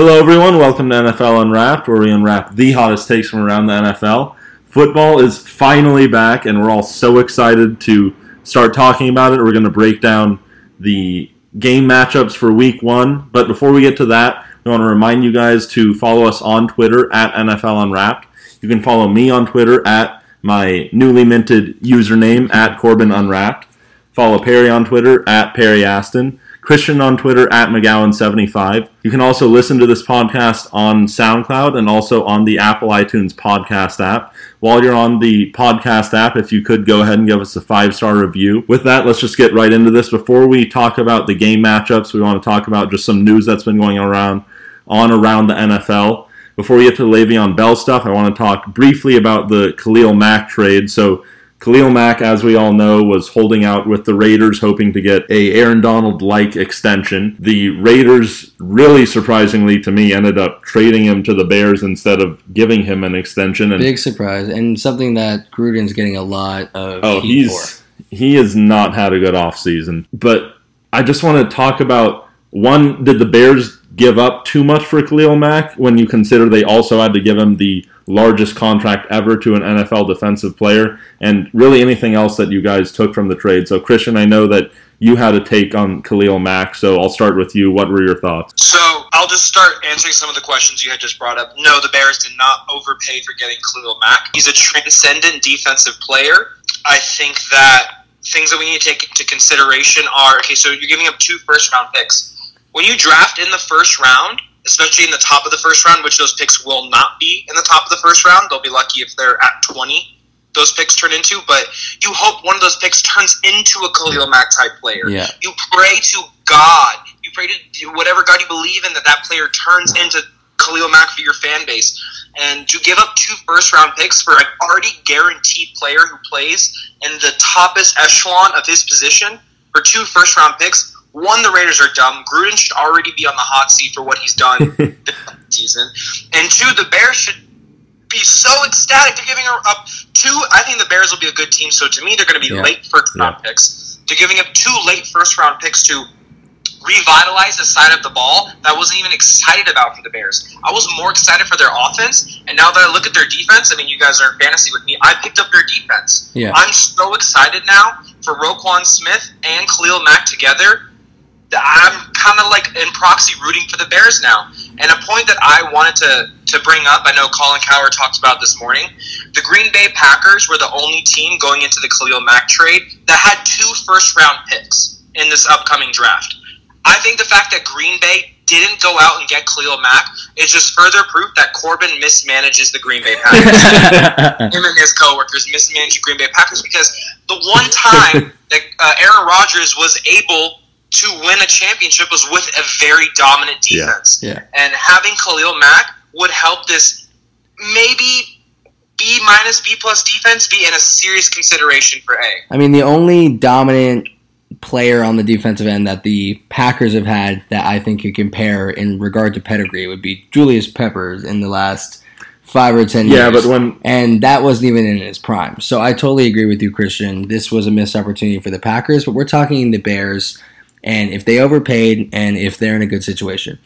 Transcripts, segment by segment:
Hello, everyone. Welcome to NFL Unwrapped, where we unwrap the hottest takes from around the NFL. Football is finally back, and we're all so excited to start talking about it. We're going to break down the game matchups for week one. But before we get to that, we want to remind you guys to follow us on Twitter at NFL Unwrapped. You can follow me on Twitter at my newly minted username at Corbin Unwrapped. Follow Perry on Twitter at Perry Aston. Christian on Twitter at McGowan75. You can also listen to this podcast on SoundCloud and also on the Apple iTunes podcast app. While you're on the podcast app, if you could go ahead and give us a five star review. With that, let's just get right into this. Before we talk about the game matchups, we want to talk about just some news that's been going around on around the NFL. Before we get to the Le'Veon Bell stuff, I want to talk briefly about the Khalil Mack trade. So Khalil Mack, as we all know, was holding out with the Raiders, hoping to get a Aaron Donald like extension. The Raiders, really surprisingly to me, ended up trading him to the Bears instead of giving him an extension. And Big surprise, and something that Gruden's getting a lot of. Oh, he's for. he has not had a good offseason. But I just want to talk about one: did the Bears give up too much for Khalil Mack when you consider they also had to give him the largest contract ever to an NFL defensive player, and really anything else that you guys took from the trade. So, Christian, I know that you had a take on Khalil Mack, so I'll start with you. What were your thoughts? So, I'll just start answering some of the questions you had just brought up. No, the Bears did not overpay for getting Khalil Mack. He's a transcendent defensive player. I think that things that we need to take into consideration are okay, so you're giving up two first round picks. When you draft in the first round, especially in the top of the first round, which those picks will not be in the top of the first round. They'll be lucky if they're at 20, those picks turn into. But you hope one of those picks turns into a Khalil Mack type player. Yeah. You pray to God. You pray to whatever God you believe in that that player turns into Khalil Mack for your fan base. And to give up two first round picks for an already guaranteed player who plays in the toppest echelon of his position for two first round picks one, the Raiders are dumb. Gruden should already be on the hot seat for what he's done this season. And two, the Bears should be so ecstatic. They're giving up two. I think the Bears will be a good team. So to me, they're going to be yeah. late first round yeah. picks. They're giving up two late first round picks to revitalize the side of the ball that I wasn't even excited about for the Bears. I was more excited for their offense, and now that I look at their defense, I mean, you guys are in fantasy with me. I picked up their defense. Yeah. I'm so excited now for Roquan Smith and Khalil Mack together I'm kind of like in proxy rooting for the Bears now. And a point that I wanted to, to bring up, I know Colin Cowherd talked about this morning. The Green Bay Packers were the only team going into the Khalil Mack trade that had two first round picks in this upcoming draft. I think the fact that Green Bay didn't go out and get Khalil Mack is just further proof that Corbin mismanages the Green Bay Packers. Him and his coworkers mismanage the Green Bay Packers because the one time that uh, Aaron Rodgers was able to win a championship was with a very dominant defense. Yeah. yeah. And having Khalil Mack would help this maybe B minus B plus defense be in a serious consideration for A. I mean, the only dominant player on the defensive end that the Packers have had that I think you compare in regard to pedigree would be Julius Peppers in the last five or ten yeah, years. Yeah, but when and that wasn't even in his prime. So I totally agree with you, Christian. This was a missed opportunity for the Packers, but we're talking the Bears and if they overpaid and if they're in a good situation.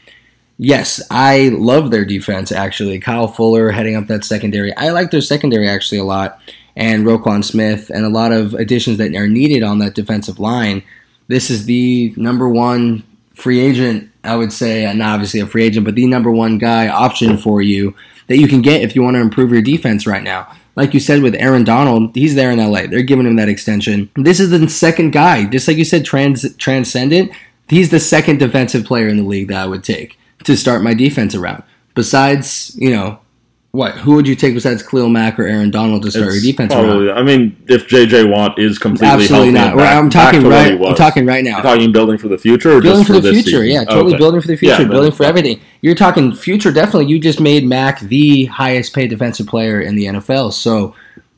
Yes, I love their defense actually. Kyle Fuller heading up that secondary. I like their secondary actually a lot. And Roquan Smith and a lot of additions that are needed on that defensive line. This is the number one free agent, I would say, not obviously a free agent, but the number one guy option for you that you can get if you want to improve your defense right now like you said with Aaron Donald, he's there in LA. They're giving him that extension. This is the second guy. Just like you said, trans transcendent. He's the second defensive player in the league that I would take to start my defense around. Besides, you know, what? Who would you take besides Khalil Mack or Aaron Donald to start it's your defense? Probably. Around? I mean, if JJ Watt is completely absolutely not. Back, I'm talking right. I'm talking right now. You're talking building for the future, building for, for the future. Season? Yeah, totally okay. building for the future, yeah, building for everything. You're talking future. Definitely, you just made Mack the highest paid defensive player in the NFL. So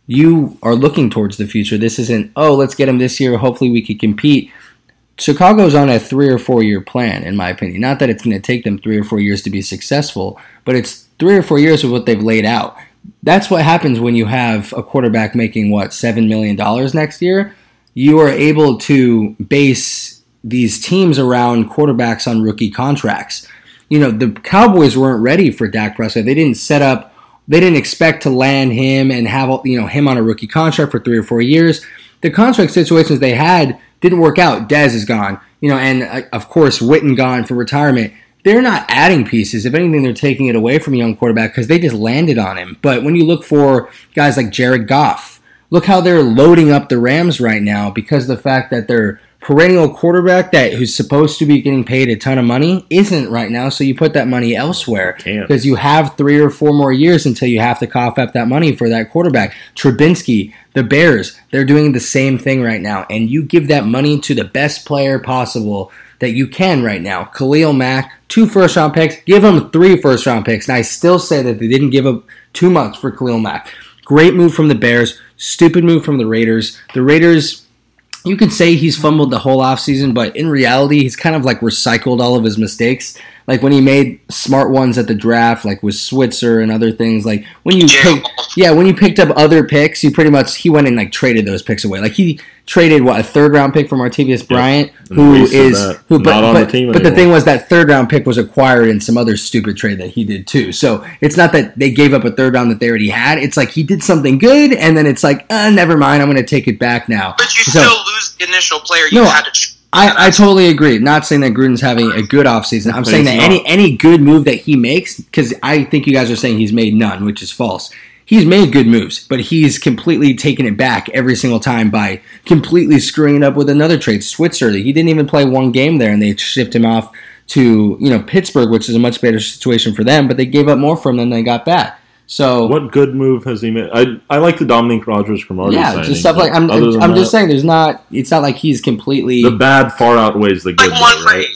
you are looking towards the future. This isn't oh, let's get him this year. Hopefully, we could compete. Chicago's on a three or four year plan, in my opinion. Not that it's going to take them three or four years to be successful, but it's three or four years of what they've laid out that's what happens when you have a quarterback making what seven million dollars next year. You are able to base these teams around quarterbacks on rookie contracts. you know, the Cowboys weren't ready for Dak Prescott. They didn't set up they didn't expect to land him and have you know him on a rookie contract for three or four years. The contract situations they had didn't work out. Dez is gone, you know, and uh, of course Witten gone for retirement. They're not adding pieces. If anything, they're taking it away from a young quarterback because they just landed on him. But when you look for guys like Jared Goff, look how they're loading up the Rams right now because of the fact that they're perennial quarterback that who's supposed to be getting paid a ton of money isn't right now. So you put that money elsewhere because you have three or four more years until you have to cough up that money for that quarterback. Trubinsky, the Bears, they're doing the same thing right now, and you give that money to the best player possible that you can right now. Khalil Mack, two first round picks, give him three first round picks, and I still say that they didn't give up too much for Khalil Mack. Great move from the Bears, stupid move from the Raiders. The Raiders you could say he's fumbled the whole offseason, but in reality, he's kind of like recycled all of his mistakes. Like when he made smart ones at the draft, like with Switzer and other things. Like when you pick, yeah, when you picked up other picks, you pretty much he went and like traded those picks away. Like he traded what a third round pick for Martavis Bryant, yeah. who is who, but, but, the, but the thing was that third round pick was acquired in some other stupid trade that he did too. So it's not that they gave up a third round that they already had. It's like he did something good, and then it's like, uh, never mind, I'm going to take it back now. But you so, still lose the initial player you no, had to. I, I totally agree. Not saying that Gruden's having a good offseason. I'm saying that not. any any good move that he makes, because I think you guys are saying he's made none, which is false he's made good moves, but he's completely taken it back every single time by completely screwing it up with another trade. Switzer, he didn't even play one game there, and they shipped him off to you know Pittsburgh, which is a much better situation for them, but they gave up more for him than they got back. So what good move has he made? I I like the Dominique Rodgers Cromartie. Yeah, signing, just stuff like I'm. I'm that, just saying, there's not. It's not like he's completely. The bad far outweighs the good. Like one right?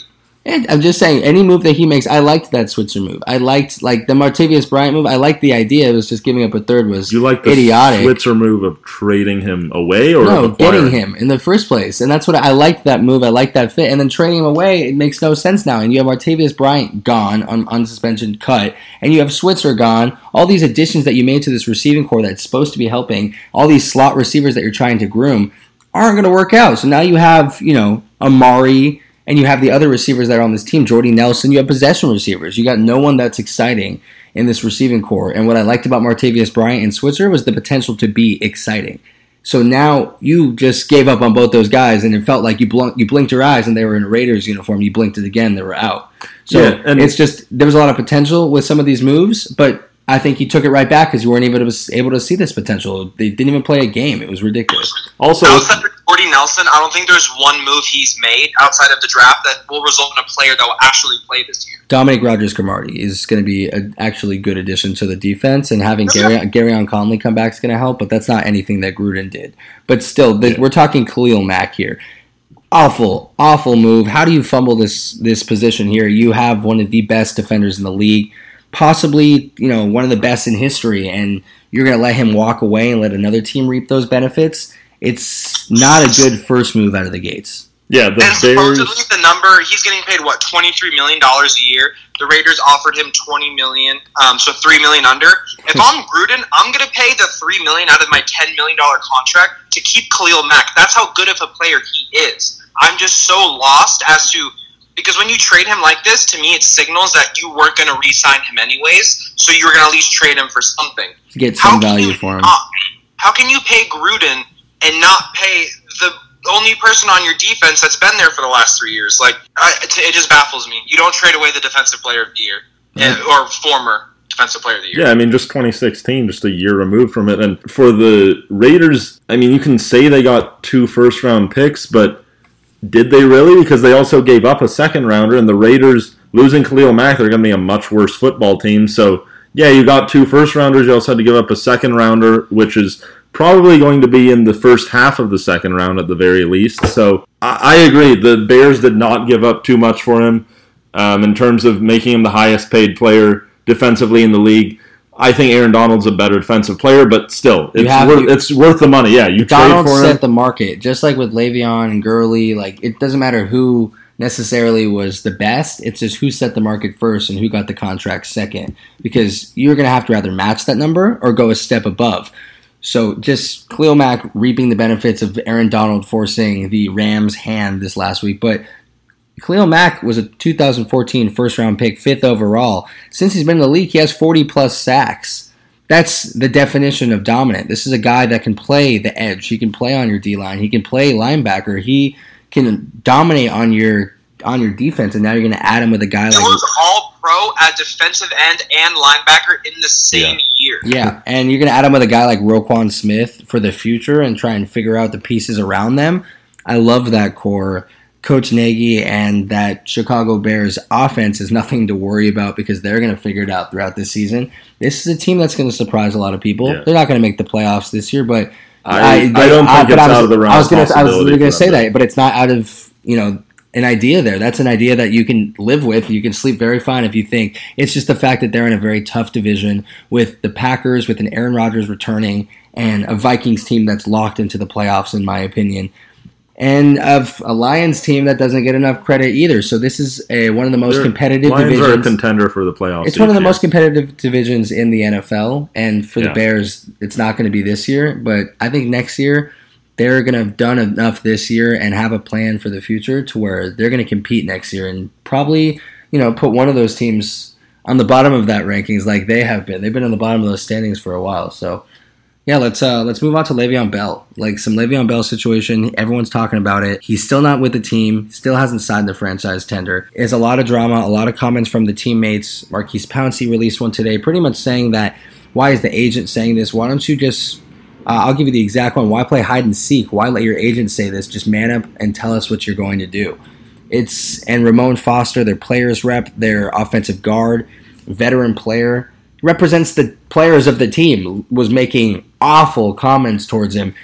I'm just saying, any move that he makes, I liked that Switzer move. I liked like the Martavis Bryant move. I liked the idea. It was just giving up a third was you like the idiotic. Switzer move of trading him away or no, getting him in the first place, and that's what I, I liked that move. I liked that fit, and then trading him away, it makes no sense now. And you have Martavis Bryant gone on, on suspension cut, and you have Switzer gone. All these additions that you made to this receiving corps that's supposed to be helping, all these slot receivers that you're trying to groom, aren't going to work out. So now you have you know Amari and you have the other receivers that are on this team, Jordy Nelson. You have possession receivers. You got no one that's exciting in this receiving corps. And what I liked about Martavis Bryant and Switzer was the potential to be exciting. So now you just gave up on both those guys, and it felt like you blunk, you blinked your eyes, and they were in a Raiders uniform. You blinked it again, they were out. So yeah, and it's just there was a lot of potential with some of these moves, but I think he took it right back because you weren't able to able to see this potential. They didn't even play a game. It was ridiculous. Also, outside of Jordy Nelson, I don't think there's one move he's made outside of the draft that will result in a player that will actually play this year. Dominic Rodgers Cromartie is going to be an actually good addition to the defense, and having Gary Gareon Conley come back is going to help. But that's not anything that Gruden did. But still, we're talking Khalil Mack here awful, awful move. How do you fumble this this position here? You have one of the best defenders in the league possibly you know one of the best in history, and you're going to let him walk away and let another team reap those benefits. It's not a good first move out of the gates. Yeah, the and supposedly Bears... the number he's getting paid what twenty three million dollars a year. The Raiders offered him twenty million, um, so three million under. If I'm Gruden, I'm gonna pay the three million out of my ten million dollar contract to keep Khalil Mack. That's how good of a player he is. I'm just so lost as to because when you trade him like this, to me, it signals that you weren't going to re-sign him anyways. So you were going to at least trade him for something. Get some value for him. Not, how can you pay Gruden and not pay the only person on your defense that's been there for the last three years? Like, I, it just baffles me. You don't trade away the defensive player of the year yeah. or former defensive player of the year. Yeah, I mean, just 2016, just a year removed from it. And for the Raiders, I mean, you can say they got two first round picks, but did they really? Because they also gave up a second rounder, and the Raiders losing Khalil Mack, they're going to be a much worse football team. So, yeah, you got two first rounders. You also had to give up a second rounder, which is probably going to be in the first half of the second round at the very least. So, I, I agree. The Bears did not give up too much for him um, in terms of making him the highest paid player defensively in the league. I think Aaron Donald's a better defensive player, but still, it's worth, it's worth the money. Yeah, you Donald trade for set the market, just like with Le'Veon and Gurley. Like it doesn't matter who necessarily was the best. It's just who set the market first and who got the contract second. Because you're going to have to either match that number or go a step above. So just Khalil Mack reaping the benefits of Aaron Donald forcing the Rams' hand this last week, but Khalil Mack was a 2014 first round pick, fifth overall. Since he's been in the league, he has 40 plus sacks. That's the definition of dominant. This is a guy that can play the edge. He can play on your D line. He can play linebacker. He can dominate on your on your defense, and now you're going to add him with a guy He like was all pro at defensive end and linebacker in the same year. yeah, and you're going to add him with a guy like Roquan Smith for the future and try and figure out the pieces around them. I love that core. Coach Nagy and that Chicago Bears offense is nothing to worry about because they're going to figure it out throughout this season. This is a team that's going to surprise a lot of people. Yeah. They're not going to make the playoffs this year, but I, I, they- don't think but it's I was- out of the realm I was of gonna, I was literally going to say that, but it's not out of you know an idea there. That's an idea that you can live with. You can sleep very fine if you think it's just the fact that they're in a very tough division with the Packers, with an Aaron Rodgers returning, and a Vikings team that's locked into the playoffs, in my opinion. And of a Lions team that doesn't get enough credit either. So this is a, one of the most They're- competitive Lions divisions. are a contender for the playoffs. It's one of the each most competitive divisions in the NFL, and for the Bears, it's not going to be this year. But I think next year they're going to have done enough this year and have a plan for the future to where they're going to compete next year and probably you know put one of those teams on the bottom of that rankings like they have been. They've been on the bottom of those standings for a while. So yeah, let's uh, let's move on to Le'Veon Bell. Like some Le'Veon Bell situation, everyone's talking about it. He's still not with the team. Still hasn't signed the franchise tender. There's a lot of drama, a lot of comments from the teammates. Maurkice Pouncey released one today, pretty much saying that why is the agent saying this? Why don't you just uh, I'll give you the exact one. Why play hide and seek? Why let your agent say this? Just man up and tell us what you're going to do. It's and Ramon Foster, their players rep, their offensive guard, veteran player, represents the players of the team, was making awful comments towards him,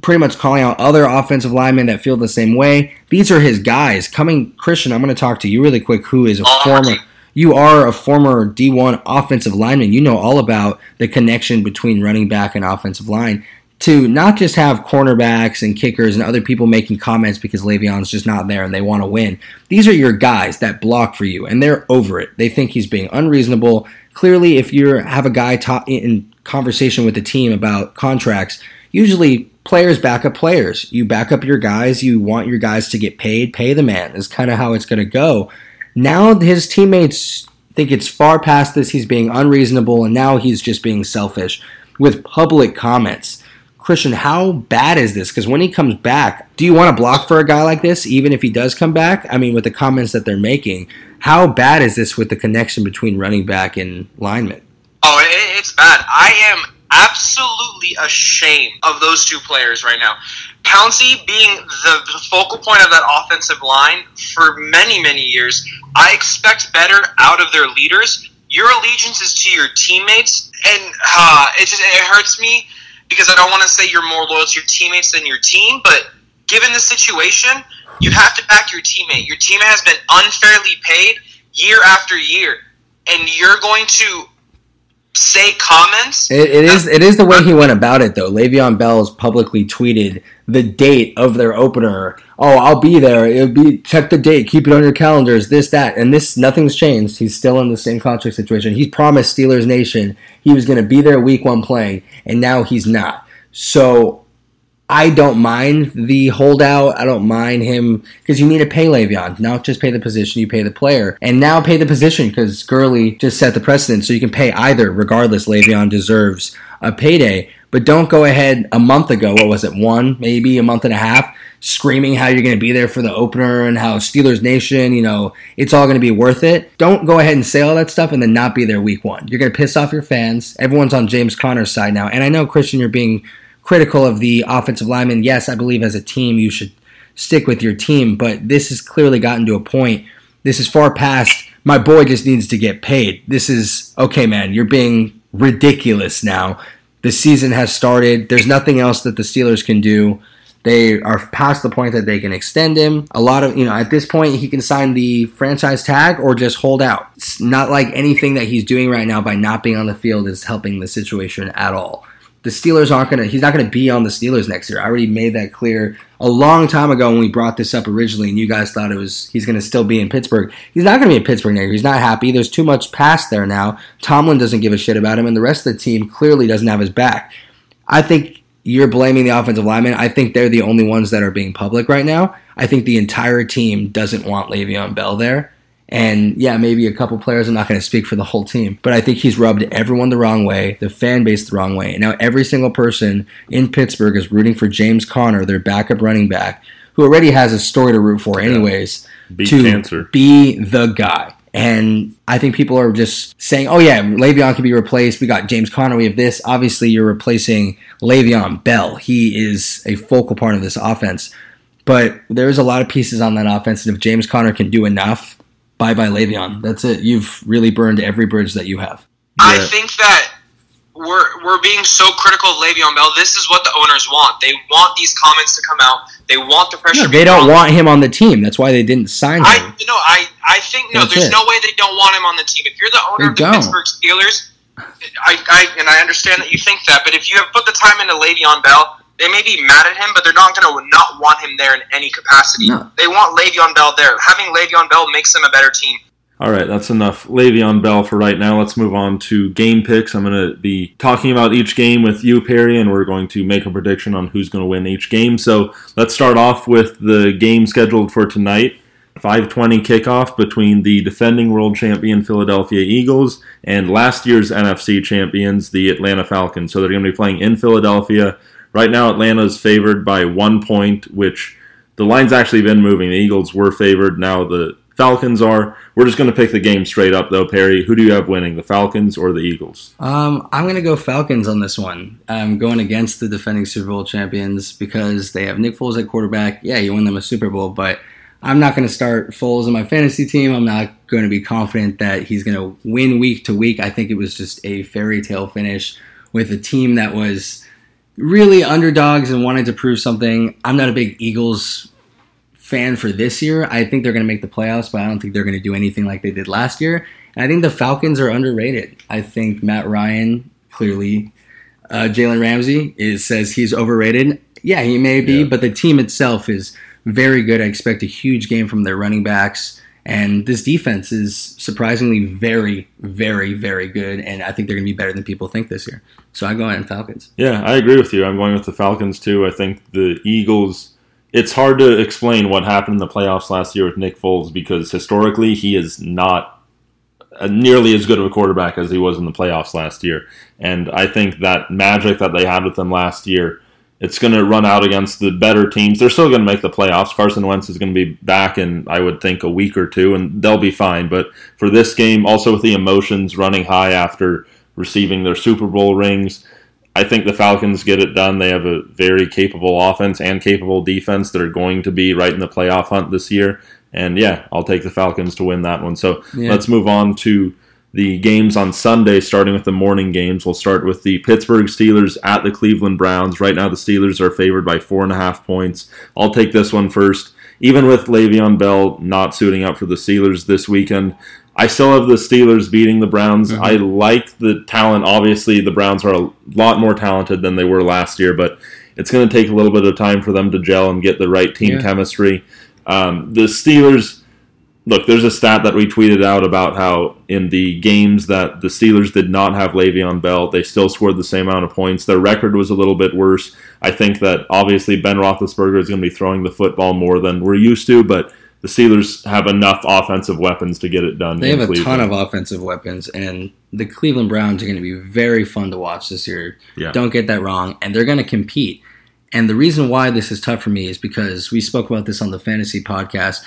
pretty much calling out other offensive linemen that feel the same way. These are his guys. Coming, Christian, I'm going to talk to you really quick, who is a former. You are a former D1 offensive lineman. You know all about the connection between running back and offensive line. To not just have cornerbacks and kickers and other people making comments because Le'Veon's just not there and they want to win. These are your guys that block for you, and they're over it. They think he's being unreasonable. Clearly, if you have a guy ta- in conversation with the team about contracts, usually players back up players. You back up your guys. You want your guys to get paid. Pay the man is kind of how it's going to go. Now his teammates think it's far past this. He's being unreasonable, and now he's just being selfish with public comments. Christian, how bad is this? Because when he comes back, do you want to block for a guy like this, even if he does come back? I mean, with the comments that they're making, how bad is this with the connection between running back and lineman? Oh, it's bad. I am absolutely ashamed of those two players right now. Pouncey being the, the focal point of that offensive line for many, many years. I expect better out of their leaders. Your allegiance is to your teammates, and uh, it just it hurts me because I don't want to say you're more loyal to your teammates than your team, but given the situation, you have to back your teammate. Your teammate has been unfairly paid year after year, and you're going to say comments. It, it is it is the way he went about it though. Le'Veon Bell's publicly tweeted the date of their opener. Oh, I'll be there. It'll be check the date. Keep it on your calendars. This that and this. Nothing's changed. He's still in the same contract situation. He promised Steelers Nation he was going to be there week one playing, and now he's not. So I don't mind the holdout. I don't mind him because you need to pay Le'Veon. Not just pay the position, you pay the player. And now pay the position because Gurley just set the precedent. So you can pay either. Regardless, Le'Veon deserves a payday. But don't go ahead a month ago, what was it, one, maybe a month and a half, screaming how you're going to be there for the opener and how Steelers Nation, you know, it's all going to be worth it. Don't go ahead and say all that stuff and then not be there week one. You're going to piss off your fans. Everyone's on James Conner's side now. And I know, Christian, you're being critical of the offensive lineman. Yes, I believe as a team you should stick with your team, but this has clearly gotten to a point. This is far past my boy just needs to get paid. This is okay, man. You're being ridiculous now. The season has started. There's nothing else that the Steelers can do. They are past the point that they can extend him. A lot of, you know, at this point, he can sign the franchise tag or just hold out. It's not like anything that he's doing right now by not being on the field is helping the situation at all the Steelers aren't gonna. He's not gonna be on the Steelers next year. I already made that clear a long time ago when we brought this up originally, and you guys thought it was he's gonna still be in Pittsburgh. He's not gonna be in Pittsburgh next year. He's not happy. There's too much past there now. Tomlin doesn't give a shit about him, and the rest of the team clearly doesn't have his back. I think you're blaming the offensive lineman. I think they're the only ones that are being public right now. I think the entire team doesn't want Le'Veon Bell there. And yeah, maybe a couple players. I'm not going to speak for the whole team, but I think he's rubbed everyone the wrong way, the fan base the wrong way. And now every single person in Pittsburgh is rooting for James Conner, their backup running back, who already has a story to root for, anyways, Beat to cancer. be the guy. And I think people are just saying, "Oh yeah, Le'Veon can be replaced. We got James Conner. We have this." Obviously, you're replacing Le'Veon Bell. He is a focal part of this offense. But there's a lot of pieces on that offense, and if James Conner can do enough, bye bye Le'Veon. That's it. You've really burned every bridge that you have. I think that we're we're being so critical of Le'Veon Bell. This is what the owners want. They want these comments to come out. They want the pressure. No, they don't want him on the team. That's why they didn't sign him. I you know I I think no. That's there's it. no way they don't want him on the team. If you're the owner They of the don't. Pittsburgh Steelers, I, I and I understand that you think that, but if you have put the time into Le'Veon Bell, they may be mad at him, but they're not going to not want him there in any capacity. No. They want Le'Veon Bell there. Having Le'Veon Bell makes them a better team. All right, that's enough Le'Veon Bell for right now. Let's move on to game picks. I'm going to be talking about each game with you, Perry, and we're going to make a prediction on who's going to win each game. So let's start off with the game scheduled for tonight. 5:20 kickoff between the defending world champion Philadelphia Eagles and last year's NFC champions, the Atlanta Falcons. So they're going to be playing in Philadelphia. Right now, Atlanta is favored by one point, which the line's actually been moving. The Eagles were favored. Now the Falcons are. We're just going to pick the game straight up, though, Perry. Who do you have winning, the Falcons or the Eagles? Um, I'm going to go Falcons on this one. I'm going against the defending Super Bowl champions because they have Nick Foles at quarterback. Yeah, you win them a Super Bowl, but I'm not going to start Foles in my fantasy team. I'm not going to be confident that he's going to win week to week. I think it was just a fairy tale finish with a team that was really underdogs and wanted to prove something. I'm not a big Eagles fan for this year. I think they're going to make the playoffs, but I don't think they're going to do anything like they did last year. And I think the Falcons are underrated. I think Matt Ryan clearly, uh, Jalen Ramsey is says he's overrated. Yeah, he may be, Yeah. but the team itself is very good. I expect a huge game from their running backs. And this defense is surprisingly very, very, very good. And I think they're going to be better than people think this year. So I go ahead and Falcons. Yeah, I agree with you. I'm going with the Falcons too. I think the Eagles. It's hard to explain what happened in the playoffs last year with Nick Foles because historically he is not nearly as good of a quarterback as he was in the playoffs last year. And I think that magic that they had with them last year, it's going to run out against the better teams. They're still going to make the playoffs. Carson Wentz is going to be back in, I would think, a week or two, and they'll be fine. But for this game, also with the emotions running high after receiving their Super Bowl rings, I think the Falcons get it done. They have a very capable offense and capable defense that are going to be right in the playoff hunt this year. And yeah, I'll take the Falcons to win that one. So Yeah. let's move on to the games on Sunday, starting with the morning games. We'll start with the Pittsburgh Steelers at the Cleveland Browns. Right now, the Steelers are favored by four and a half points. I'll take this one first. Even with Le'Veon Bell not suiting up for the Steelers this weekend, I still have the Steelers beating the Browns. Mhm. I like the talent. Obviously, the Browns are a lot more talented than they were last year, but it's going to take a little bit of time for them to gel and get the right team Yeah. chemistry. Um, the Steelers, look, there's a stat that we tweeted out about how in the games that the Steelers did not have Le'Veon Bell, they still scored the same amount of points. Their record was a little bit worse. I think that obviously Ben Roethlisberger is going to be throwing the football more than we're used to, but the Steelers have enough offensive weapons to get it done. They have a ton of offensive weapons, and the Cleveland Browns are going to be very fun to watch this year. Yeah. Don't get that wrong. And they're going to compete. And the reason why this is tough for me is because we spoke about this on the fantasy podcast.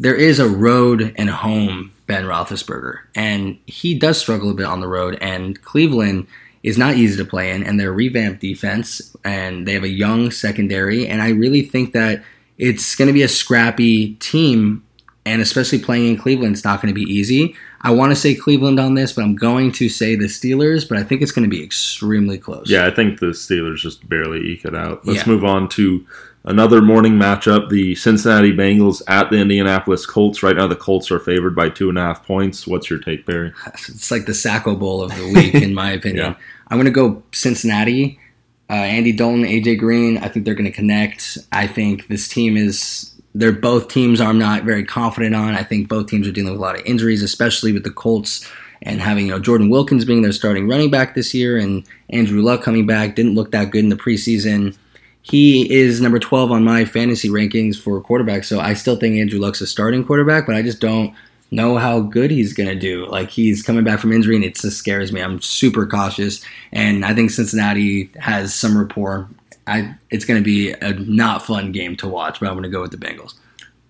There is a road and home Ben Roethlisberger, and he does struggle a bit on the road. And Cleveland is not easy to play in, and they're revamped defense, and they have a young secondary. And I really think that it's going to be a scrappy team and especially playing in Cleveland, it's not going to be easy. I want to say Cleveland on this, but I'm going to say the Steelers, but I think it's going to be extremely close. Yeah, I think the Steelers just barely eke it out. Let's Yeah. move on to another morning matchup: the Cincinnati Bengals at the Indianapolis Colts. Right now, the Colts are favored by two and a half points. What's your take, Barry? It's like the Sacco Bowl of the week, in my opinion. Yeah. I'm going to go Cincinnati. Uh, Andy Dalton, AJ Green. I think they're going to connect. I think this team is. They're both teams I'm not very confident on. I think both teams are dealing with a lot of injuries, especially with the Colts and having you know Jordan Wilkins being their starting running back this year, and Andrew Luck coming back didn't look that good in the preseason. he is number 12 on my fantasy rankings for quarterback. So I still think Andrew Luck's a starting quarterback, but I just don't know how good he's going to do. Like he's coming back from injury and it just scares me. I'm super cautious. And I think Cincinnati has some rapport. I, it's going to be a not fun game to watch, but I'm going to go with the Bengals.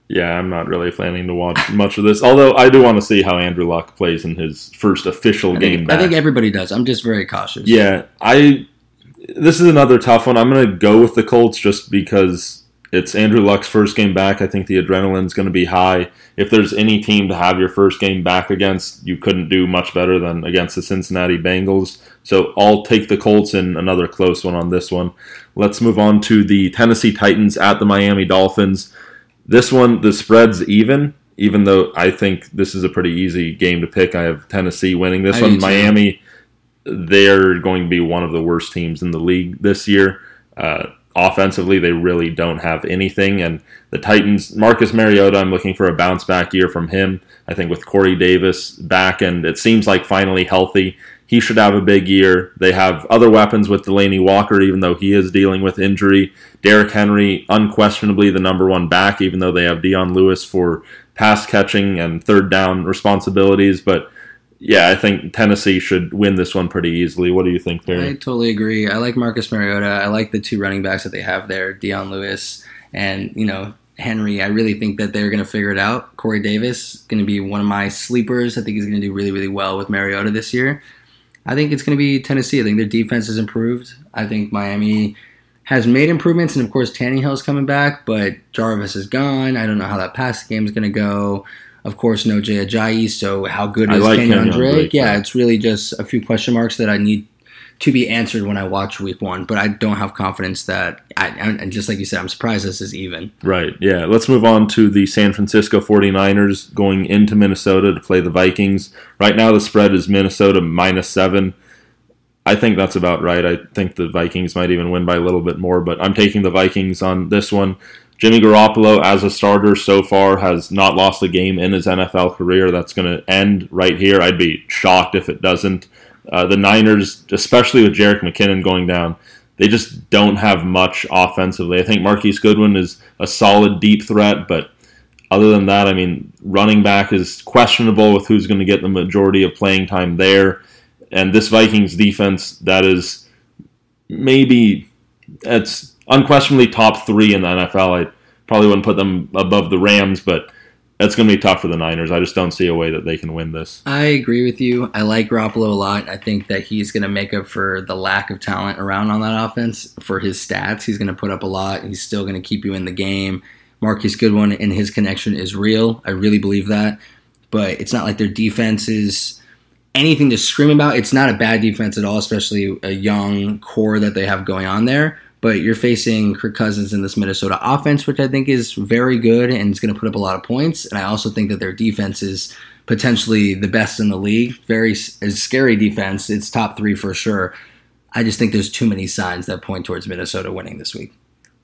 Yeah, I'm not really planning to watch much of this. Although I do want to see how Andrew Luck plays in his first official I game back. I think everybody does. I'm just very cautious. Yeah, I. This is another tough one. I'm going to go with the Colts just because it's Andrew Luck's first game back. I think the adrenaline's going to be high. If there's any team to have your first game back against, you couldn't do much better than against the Cincinnati Bengals. So I'll take the Colts in another close one on this one. Let's move on to the Tennessee Titans at the Miami Dolphins. This one, the spread's even, even though I think this is a pretty easy game to pick. I have Tennessee winning this I one. Miami, they're going to be one of the worst teams in the league this year. Uh, offensively, they really don't have anything. And the Titans, Marcus Mariota, I'm looking for a bounce back year from him. I think with Corey Davis back, and it seems like finally healthy, he should have a big year. They have other weapons with Delanie Walker, even though he is dealing with injury. Derrick Henry, unquestionably the number one back, even though they have Dion Lewis for pass catching and third down responsibilities. But yeah, I think Tennessee should win this one pretty easily. What do you think, I totally agree. I like Marcus Mariota. I like the two running backs that they have there, Dion Lewis and you know Henry. I really think that they're going to figure it out. Corey Davis going to be one of my sleepers. I think he's going to do really really well with Mariota this year. I think it's going to be Tennessee. I think their defense has improved. I think Miami has made improvements, and of course Tannehill's coming back, but Jarvis is gone. I don't know how that passing game is going to go. Of course, no Jay Ajayi. So how good I is like Kenyon Kenyon Drake? Drake, Yeah, yeah. it's really just a few question marks that I need to be answered when I watch Week One. But I don't have confidence that. I, and just like you said, I'm surprised this is even. Right, yeah. Let's move on to the San Francisco 49ers going into Minnesota to play the Vikings. Right now, the spread is Minnesota minus seven. I think that's about right. I think the Vikings might even win by a little bit more, but I'm taking the Vikings on this one. Jimmy Garoppolo, as a starter so far, has not lost a game in his NFL career. That's going to end right here. I'd be shocked if it doesn't. Uh, the Niners, especially with Jerick McKinnon going down, they just don't have much offensively. I think Marquise Goodwin is a solid deep threat, but other than that, I mean, running back is questionable with who's going to get the majority of playing time there. And this Vikings defense, that is maybe it's unquestionably top three in the NFL. I probably wouldn't put them above the Rams, but it's going to be tough for the Niners. I just don't see a way that they can win this. I agree with you. I like Garoppolo a lot. I think that he's going to make up for the lack of talent around on that offense for his stats. He's going to put up a lot. He's still going to keep you in the game. Marquise Goodwin and his connection is real. I really believe that. But it's not like their defense is anything to scream about. It's not a bad defense at all, especially a young core that they have going on there. But you're facing Kirk Cousins in this Minnesota offense, which I think is very good and is going to put up a lot of points. And I also think that their defense is potentially the best in the league. Very scary defense. It's top three for sure. I just think there's too many signs that point towards Minnesota winning this week.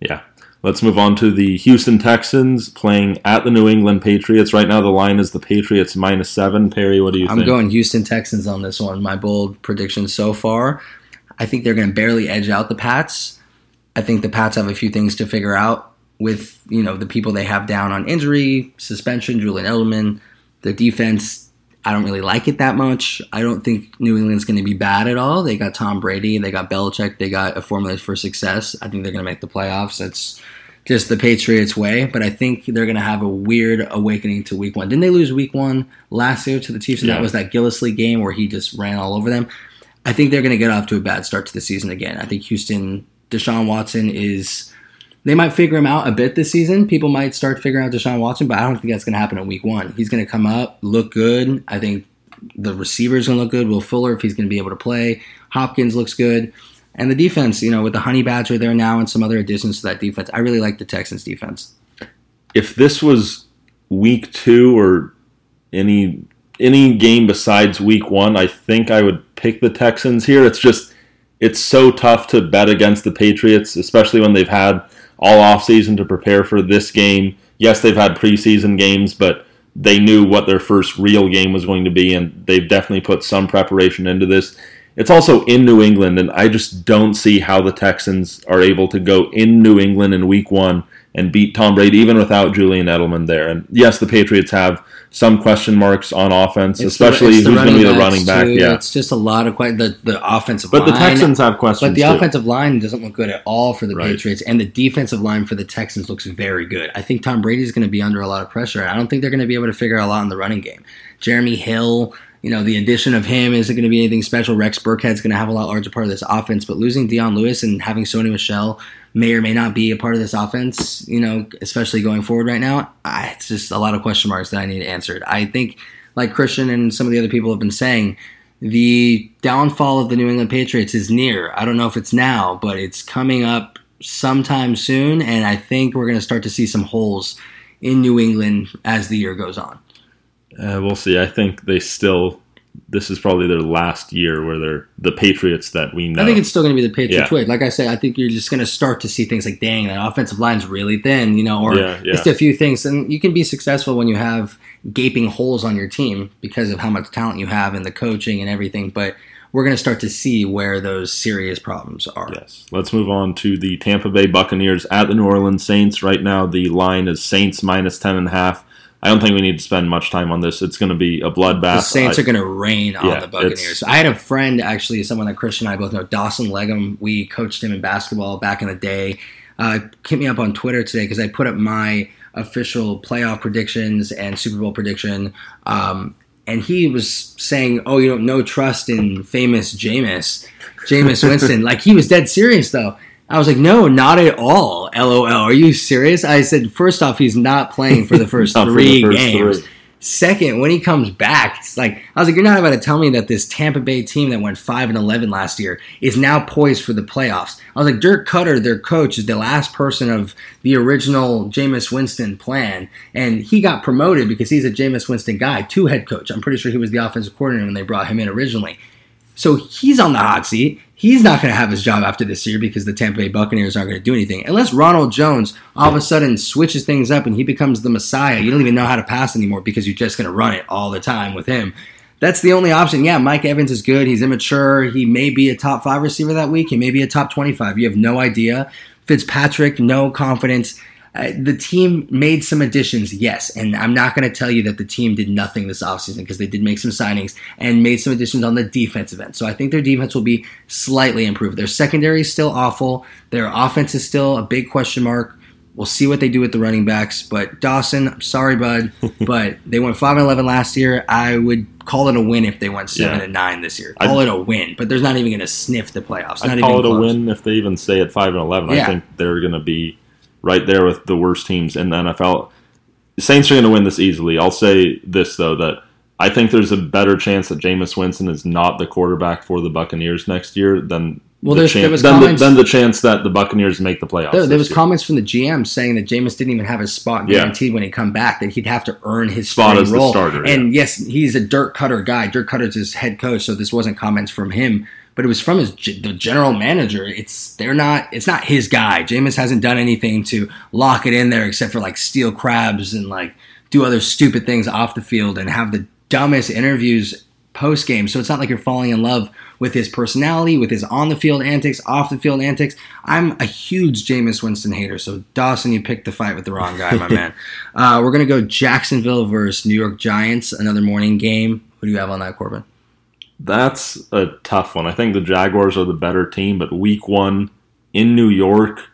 Yeah. Let's move on to the Houston Texans playing at the New England Patriots. Right now, the line is the Patriots minus seven. Perry, what do you think? I'm going Houston Texans on this one. My bold prediction so far. I think they're going to barely edge out the Pats. I think the Pats have a few things to figure out with you know the people they have down on injury, suspension, Julian Edelman, the defense. I don't really like it that much. I don't think New England's going to be bad at all. They got Tom Brady, they got Belichick, they got a formula for success. I think they're going to make the playoffs. That's just the Patriots way, but I think they're going to have a weird awakening to week one. Didn't they lose week one last year to the Chiefs? And Yeah. that was that Gillislee game where he just ran all over them. I think they're going to get off to a bad start to the season again. I think Houston, Deshaun Watson is. They might figure him out a bit this season. People might start figuring out Deshaun Watson, but I don't think that's going to happen in week one. He's going to come up, look good. I think the receivers going to look good. Will Fuller, if he's going to be able to play. Hopkins looks good. And the defense, you know, with the Honey Badger there now and some other additions to that defense, I really like the Texans defense. if this was week two or any any game besides week one, I think I would pick the Texans here. It's just it's so tough to bet against the Patriots, especially when they've had all offseason to prepare for this game. Yes, they've had preseason games, but they knew what their first real game was going to be, and they've definitely put some preparation into this. It's also in New England, and I just don't see how the Texans are able to go in New England in Week One and beat Tom Brady even without Julian Edelman there. And yes, the Patriots have some question marks on offense, It's especially the, who's going to be the running back. too. Yeah, It's just a lot of que- the the offensive but the line. Texans have questions But the too. offensive line doesn't look good at all for the Right. Patriots, and the defensive line for the Texans looks very good. I think Tom Brady's going to be under a lot of pressure, I don't think they're going to be able to figure out a lot in the running game. Jeremy Hill, you know, the addition of him isn't going to be anything special. Rex Burkhead's going to have a lot larger part of this offense, but losing Dion Lewis and having Sony Michel may or may not be a part of this offense, you know, especially going forward right now. I, it's just a lot of question marks that I need answered. I think, like Christian and some of the other people have been saying, the downfall of the New England Patriots is near. I don't know if it's now, but it's coming up sometime soon, and I think we're going to start to see some holes in New England as the year goes on. Uh, we'll see. I think they still. This is probably their last year where they're the Patriots that we know. I think it's still going to be the Patriots Yeah. way. Like I said, I think you're just going to start to see things like, dang, that offensive line's really thin, you know, or Yeah, yeah. just a few things. And you can be successful when you have gaping holes on your team because of how much talent you have and the coaching and everything. But we're going to start to see where those serious problems are. Yes. Let's move on to the Tampa Bay Buccaneers at the New Orleans Saints. Right now, the line is Saints minus ten and a half. I don't think we need to spend much time on this. It's going to be a bloodbath. The Saints I- are going to rain on Yeah, the Buccaneers. I had a friend, actually, someone that Christian and I both know, Dawson Legum. We coached him in basketball back in the day. Uh, hit me up on Twitter today because I put up my official playoff predictions and Super Bowl prediction. Um, and he was saying, "Oh, you know trust in famous Jameis, Jameis Winston." like he was dead serious though. I was like, "No, not at all." LOL. Are you serious? I said, first off, he's not playing for the first three the first games. three. Second, when he comes back, it's like I was like, you're not about to tell me that this Tampa Bay team that went five and eleven last year is now poised for the playoffs. I was like, Dirk Koetter, their coach, is the last person of the original Jameis Winston plan, and he got promoted because he's a Jameis Winston guy, to head coach. I'm pretty sure he was the offensive coordinator when they brought him in originally. So he's on the hot seat. He's not going to have his job after this year because the Tampa Bay Buccaneers aren't going to do anything. Unless Ronald Jones all of a sudden switches things up and he becomes the Messiah. You don't even know how to pass anymore because you're just going to run it all the time with him. That's the only option. Yeah, Mike Evans is good. He's immature. He may be a top five receiver that week. He may be a top 25. You have no idea. Fitzpatrick, no confidence. Uh, the team made some additions, yes, and I'm not going to tell you that the team did nothing this offseason because they did make some signings and made some additions on the defensive end. So I think their defense will be slightly improved. Their secondary is still awful. Their offense is still a big question mark. We'll see what they do with the running backs. But Dawson, I'm sorry, bud, but they went five and eleven last year. I would call it a win if they went seven Yeah. and nine this year. I'd- Call it a win, but there's not even going to sniff the playoffs. Not I'd even call it a win if they even stay at five and eleven. I think they're going to be right there with the worst teams in the NFL. Saints are going to win this easily. I'll say this though that I think there's a better chance that Jameis Winston is not the quarterback for the Buccaneers next year than Well, the there's- there chance was than, the, than the chance that the Buccaneers make the playoffs. There, there was year. comments from the GM saying that Jameis didn't even have his spot Yeah. guaranteed when he come back. That he'd have to earn his Spot as the starter, And yes, he's a Dirk Koetter guy. Dirk Koetter's his head coach, so this wasn't comments from him, but it was from his the general manager. It's they're not. It's not his guy. Jameis hasn't done anything to lock it in there except for like steal crabs and like do other stupid things off the field and have the dumbest interviews post game. So it's not like you're falling in love with his personality, with his on the field antics, off the field antics. I'm a huge Jameis Winston hater. So Dawson, you picked the fight with the wrong guy, my man. Uh, we're gonna go Jacksonville versus New York Giants, another morning game. Who do you have on that, Corbin? That's a tough one. I think the Jaguars are the better team, but week one in New York,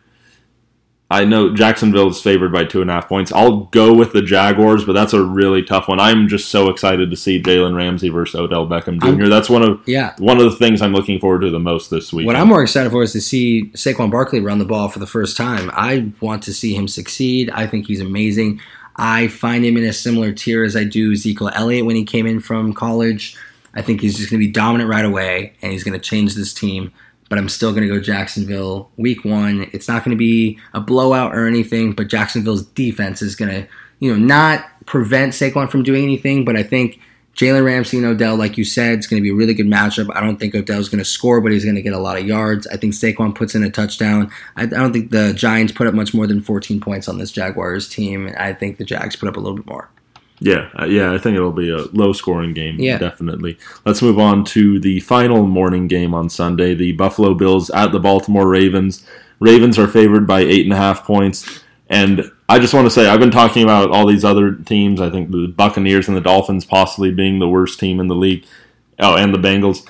I know Jacksonville is favored by two and a half points. I'll go with the Jaguars, but that's a really tough one. I'm just so excited to see Jalen Ramsey versus Odell Beckham Jr. that's one of Yeah. one of the things I'm looking forward to the most this week. What I'm more excited for is to see Saquon Barkley run the ball for the first time. I want to see him succeed. I think he's amazing. I find him in a similar tier as I do Ezekiel Elliott when he came in from college. I think he's just going to be dominant right away, and he's going to change this team. But I'm still going to go Jacksonville week one. It's not going to be a blowout or anything, but Jacksonville's defense is going to, you know, not prevent Saquon from doing anything. But I think Jalen Ramsey and Odell, like you said, it's going to be a really good matchup. I don't think Odell's going to score, but he's going to get a lot of yards. I think Saquon puts in a touchdown. I, I don't think the Giants put up much more than 14 points on this Jaguars team. I think the Jags put up a little bit more. Yeah, uh, yeah, I think it'll be a low scoring game. Yeah. definitely. Let's move on to the final morning game on Sunday: the Buffalo Bills at the Baltimore Ravens. Ravens are favored by eight and a half points, and I just want to say I've been talking about all these other teams. I think the Buccaneers and the Dolphins possibly being the worst team in the league. Oh, and the Bengals.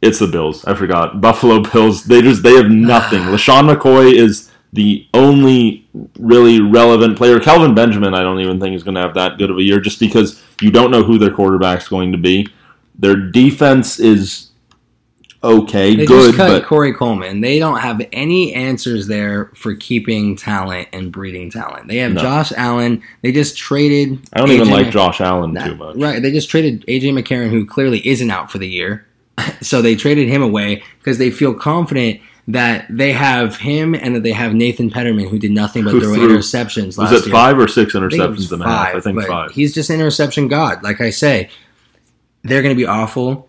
It's the Bills. I forgot. Buffalo Bills. They just they have nothing. LeSean McCoy is the only really relevant player. Kelvin Benjamin, I don't even think is going to have that good of a year, just because you don't know who their quarterback's going to be. Their defense is okay, They good, just cut but Corey Coleman. They don't have any answers there for keeping talent and breeding talent. They have No. Josh Allen. They just traded. I don't even like Mc- Josh Allen Nah, too much. Right. They just traded AJ McCarron, who clearly isn't out for the year. so they traded him away because they feel confident that they have him and that they have Nathan Peterman, who did nothing but Who throw threw- interceptions Was last it year. five or six I think it was interceptions and a half? I think five. He's just interception god. Like I say, they're going to be awful.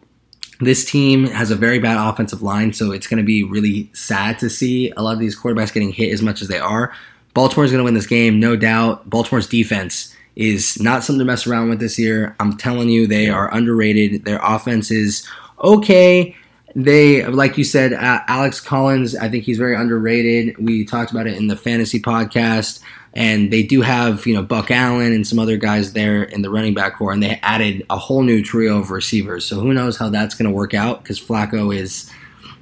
This team has a very bad offensive line, so it's going to be really sad to see a lot of these quarterbacks getting hit as much as they are. Baltimore's going to win this game, no doubt. Baltimore's defense is not something to mess around with this year. I'm telling you, they are underrated. Their offense is okay. They, like you said, uh, Alex Collins, I think he's very underrated. We talked about it in the fantasy podcast, and they do have you know Buck Allen and some other guys there in the running back corps, and they added a whole new trio of receivers. So who knows how that's going to work out? Because Flacco is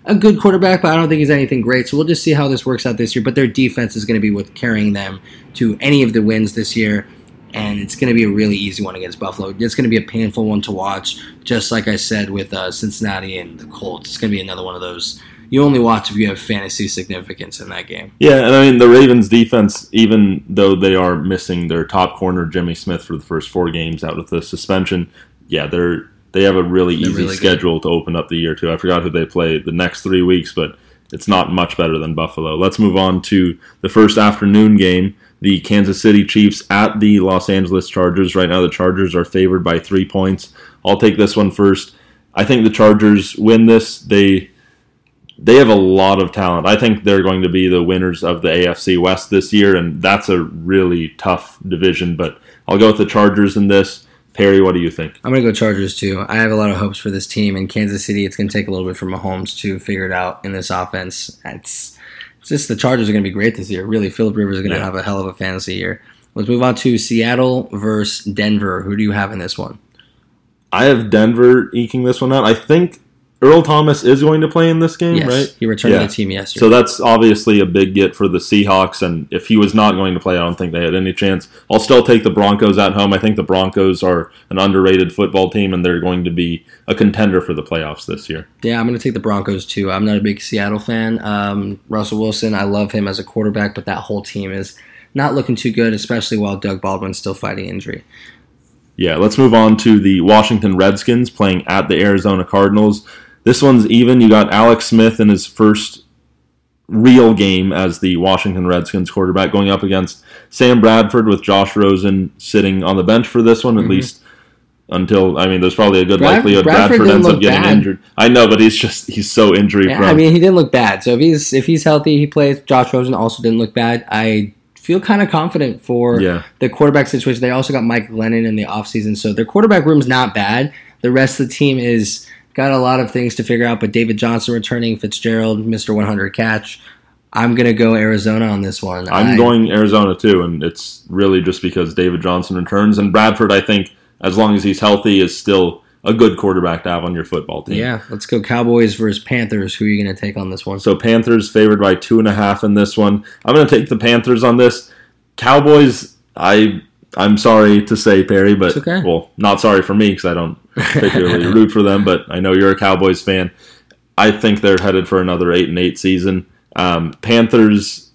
a good quarterback, but I don't think he's anything great. So we'll just see how this works out this year. But their defense is going to be what's carrying them to any of the wins this year. And it's going to be a really easy one against Buffalo. It's going to be a painful one to watch, just like I said with uh, Cincinnati and the Colts. It's going to be another one of those you only watch if you have fantasy significance in that game. Yeah, and I mean the Ravens defense, even though they are missing their top corner Jimmy Smith for the first four games out with the suspension, yeah, they're they have a really They're easy really good. schedule to open up the year too. I forgot who they play the next three weeks, but it's not much better than Buffalo. Let's move on to the first afternoon game. The Kansas City Chiefs at the Los Angeles Chargers. Right now, the Chargers are favored by three points. I'll take this one first. I think the Chargers win this. They they have a lot of talent. I think they're going to be the winners of the AFC West this year, and that's a really tough division. But I'll go with the Chargers in this. Perry, what do you think? I'm going to go Chargers too. I have a lot of hopes for this team. In Kansas City, it's going to take a little bit for Mahomes to figure it out in this offense. It's, it's just the Chargers are going to be great this year. Really, Philip Rivers is going to Yeah. have a hell of a fantasy year. Let's move on to Seattle versus Denver. Who do you have in this one? I have Denver eking this one out. I think Earl Thomas is going to play in this game, yes, right? he returned Yeah. to the team yesterday. So that's obviously a big get for the Seahawks, and if he was not going to play, I don't think they had any chance. I'll still take the Broncos at home. I think the Broncos are an underrated football team, and they're going to be a contender for the playoffs this year. Yeah, I'm going to take the Broncos too. I'm not a big Seattle fan. Um, Russell Wilson, I love him as a quarterback, but that whole team is not looking too good, especially while Doug Baldwin's still fighting injury. Yeah, let's move on to the Washington Redskins playing at the Arizona Cardinals. This one's even. You got Alex Smith in his first real game as the Washington Redskins quarterback going up against Sam Bradford with Josh Rosen sitting on the bench for this one, at Mhm. least until I mean, there's probably a good Brad- likelihood Bradford Bradford, ends up getting bad. injured. I know, but he's just he's so injury Yeah, prone. I mean, he didn't look bad. So if he's if he's healthy, he plays. Josh Rosen also didn't look bad. I feel kind of confident for yeah, the quarterback situation. They also got Mike Glennon in the offseason, so their quarterback room's not bad. The rest of the team is got a lot of things to figure out. But David Johnson returning, Fitzgerald, Mister 100 catch. I'm gonna go Arizona on this one. I'm I- going Arizona too, and it's really just because David Johnson returns and Bradford. I think as long as he's healthy, is still a good quarterback to have on your football team. Yeah, let's go Cowboys versus Panthers. Who are you gonna take on this one? So Panthers favored by two and a half in this one. I'm going to take the Panthers on this. Cowboys, I I'm sorry to say Perry, but okay. well, not sorry for me because I don't particularly root for them. But I know you're a Cowboys fan. I think they're headed for another eight and eight season. Um, Panthers,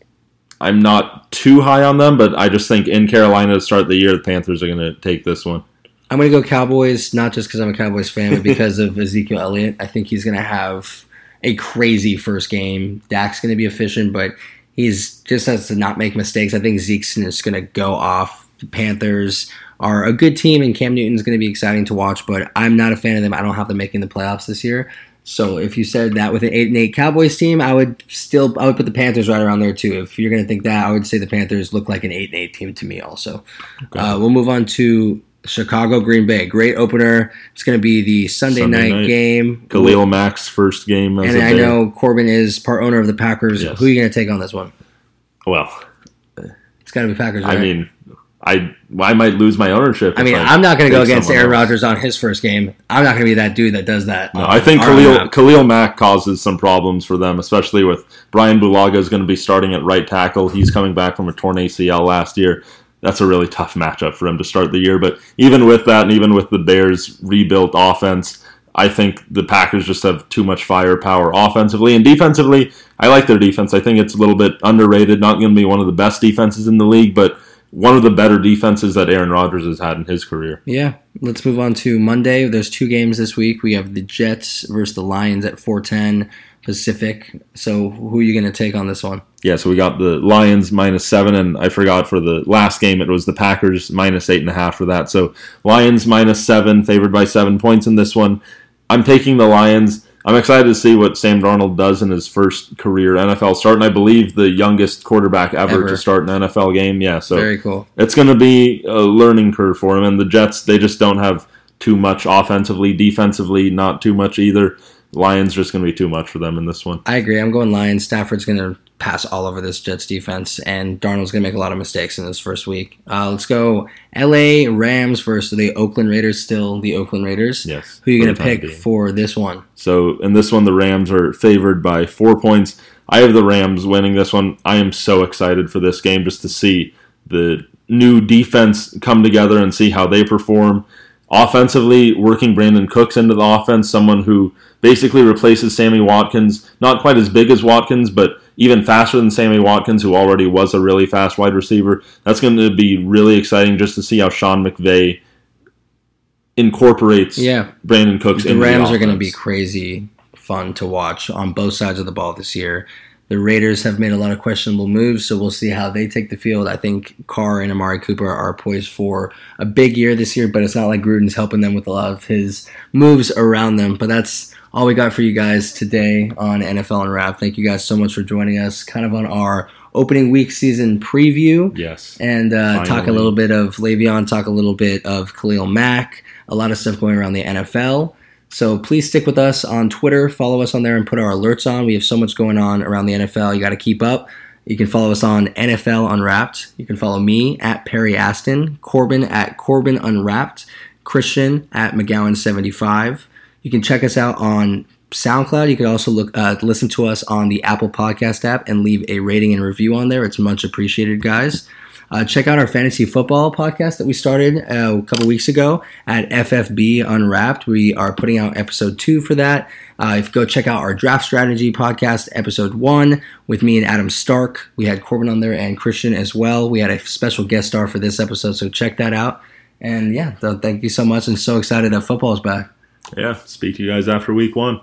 I'm not too high on them, but I just think in Carolina to start the year, the Panthers are going to take this one. I'm going to go Cowboys, not just because I'm a Cowboys fan, but because of Ezekiel Elliott. I think he's going to have a crazy first game. Dak's going to be efficient, but he's just has to not make mistakes. I think Zeke's just going to go off. The Panthers are a good team, and Cam Newton's going to be exciting to watch, but I'm not a fan of them. I don't have them making the playoffs this year. So if you said that with an eight and eight Cowboys team, I would still I would put the Panthers right around there too. If you're going to think that, I would say the Panthers look like an eight and eight team to me. Also, uh, we'll move on to Chicago Green Bay. Great opener. It's going to be the Sunday, Sunday night, night. game. Khalil Mack's first game as and I know Corbin is part owner of the Packers. Yes. Who are you going to take on this one? Well, It's got to be Packers. Right? I mean, I I might lose my ownership. I mean, I'm not going to go against Aaron. Rodgers on his first game. I'm not going to be that dude that does that. No, I think Khalil Mack. Khalil Mack causes some problems for them, especially with Brian Bulaga is going to be starting at right tackle. He's coming back from a torn ACL last year. That's a really tough matchup for him to start the year. But even with that, and even with the Bears' rebuilt offense, I think the Packers just have too much firepower offensively and defensively. I like their defense. I think it's a little bit underrated. Not going to be one of the best defenses in the league, but one of the better defenses that Aaron Rodgers has had in his career. Yeah, let's move on to Monday. There's two games this week. We have the Jets versus the Lions at 410 Pacific. So who are you going to take on this one? Yeah, so we got the Lions minus seven, and I forgot for the last game it was the Packers minus eight and a half for that. So Lions minus seven, favored by seven points in this one. I'm taking the Lions. I'm excited to see what Sam Darnold does in his first career NFL start, and I believe the youngest quarterback ever, Ever. to start an NFL game. Yeah, so Very cool. it's going to be a learning curve for him. And the Jets, they just don't have too much offensively, defensively, not too much either. Lions just going to be too much for them in this one. I agree. I'm going Lions. Stafford's going to pass all over this Jets defense, and Darnold's going to make a lot of mistakes in this first week. Uh, let's go LA Rams versus the Oakland Raiders. Still the Oakland Raiders. Yes. Who are you going to pick being. for this one? So in this one, the Rams are favored by four points. I have the Rams winning this one. I am so excited for this game just to see the new defense come together and see how they perform. Offensively, working Brandin Cooks into the offense, someone who basically replaces Sammy Watkins. Not quite as big as Watkins, but even faster than Sammy Watkins, who already was a really fast wide receiver. That's going to be really exciting just to see how Sean McVay incorporates Yeah, Brandin Cooks the Rams the are going to be crazy fun to watch on both sides of the ball this year. The Raiders have made a lot of questionable moves, so we'll see how they take the field. I think Carr and Amari Cooper are poised for a big year this year, but it's not like Gruden's helping them with a lot of his moves around them. But that's all we got for you guys today on NFL Rap. Thank you guys so much for joining us, kind of on our opening week season preview Yes. and uh, talk a little bit of Le'Veon, talk a little bit of Khalil Mack, a lot of stuff going around the NFL. So please stick with us on Twitter, follow us on there, and put our alerts on. We have so much going on around the NFL. You got to keep up. You can follow us on NFL Unwrapped. You can follow me at Perry Aston, Corbin at Corbin Unwrapped, Christian at McGowan75. You can check us out on SoundCloud. You can also look uh, listen to us on the Apple Podcast app and leave a rating and review on there. It's much appreciated, guys. Uh, check out our fantasy football podcast that we started uh, a couple weeks ago at FFB Unwrapped. We are putting out episode two for that. Uh, if go check out our draft strategy podcast, episode one, with me and Adam Stark. We had Corbin on there and Christian as well. We had a special guest star for this episode, so check that out. And yeah, so thank you so much, and so excited that football is back. Yeah. Speak to you guys after week one.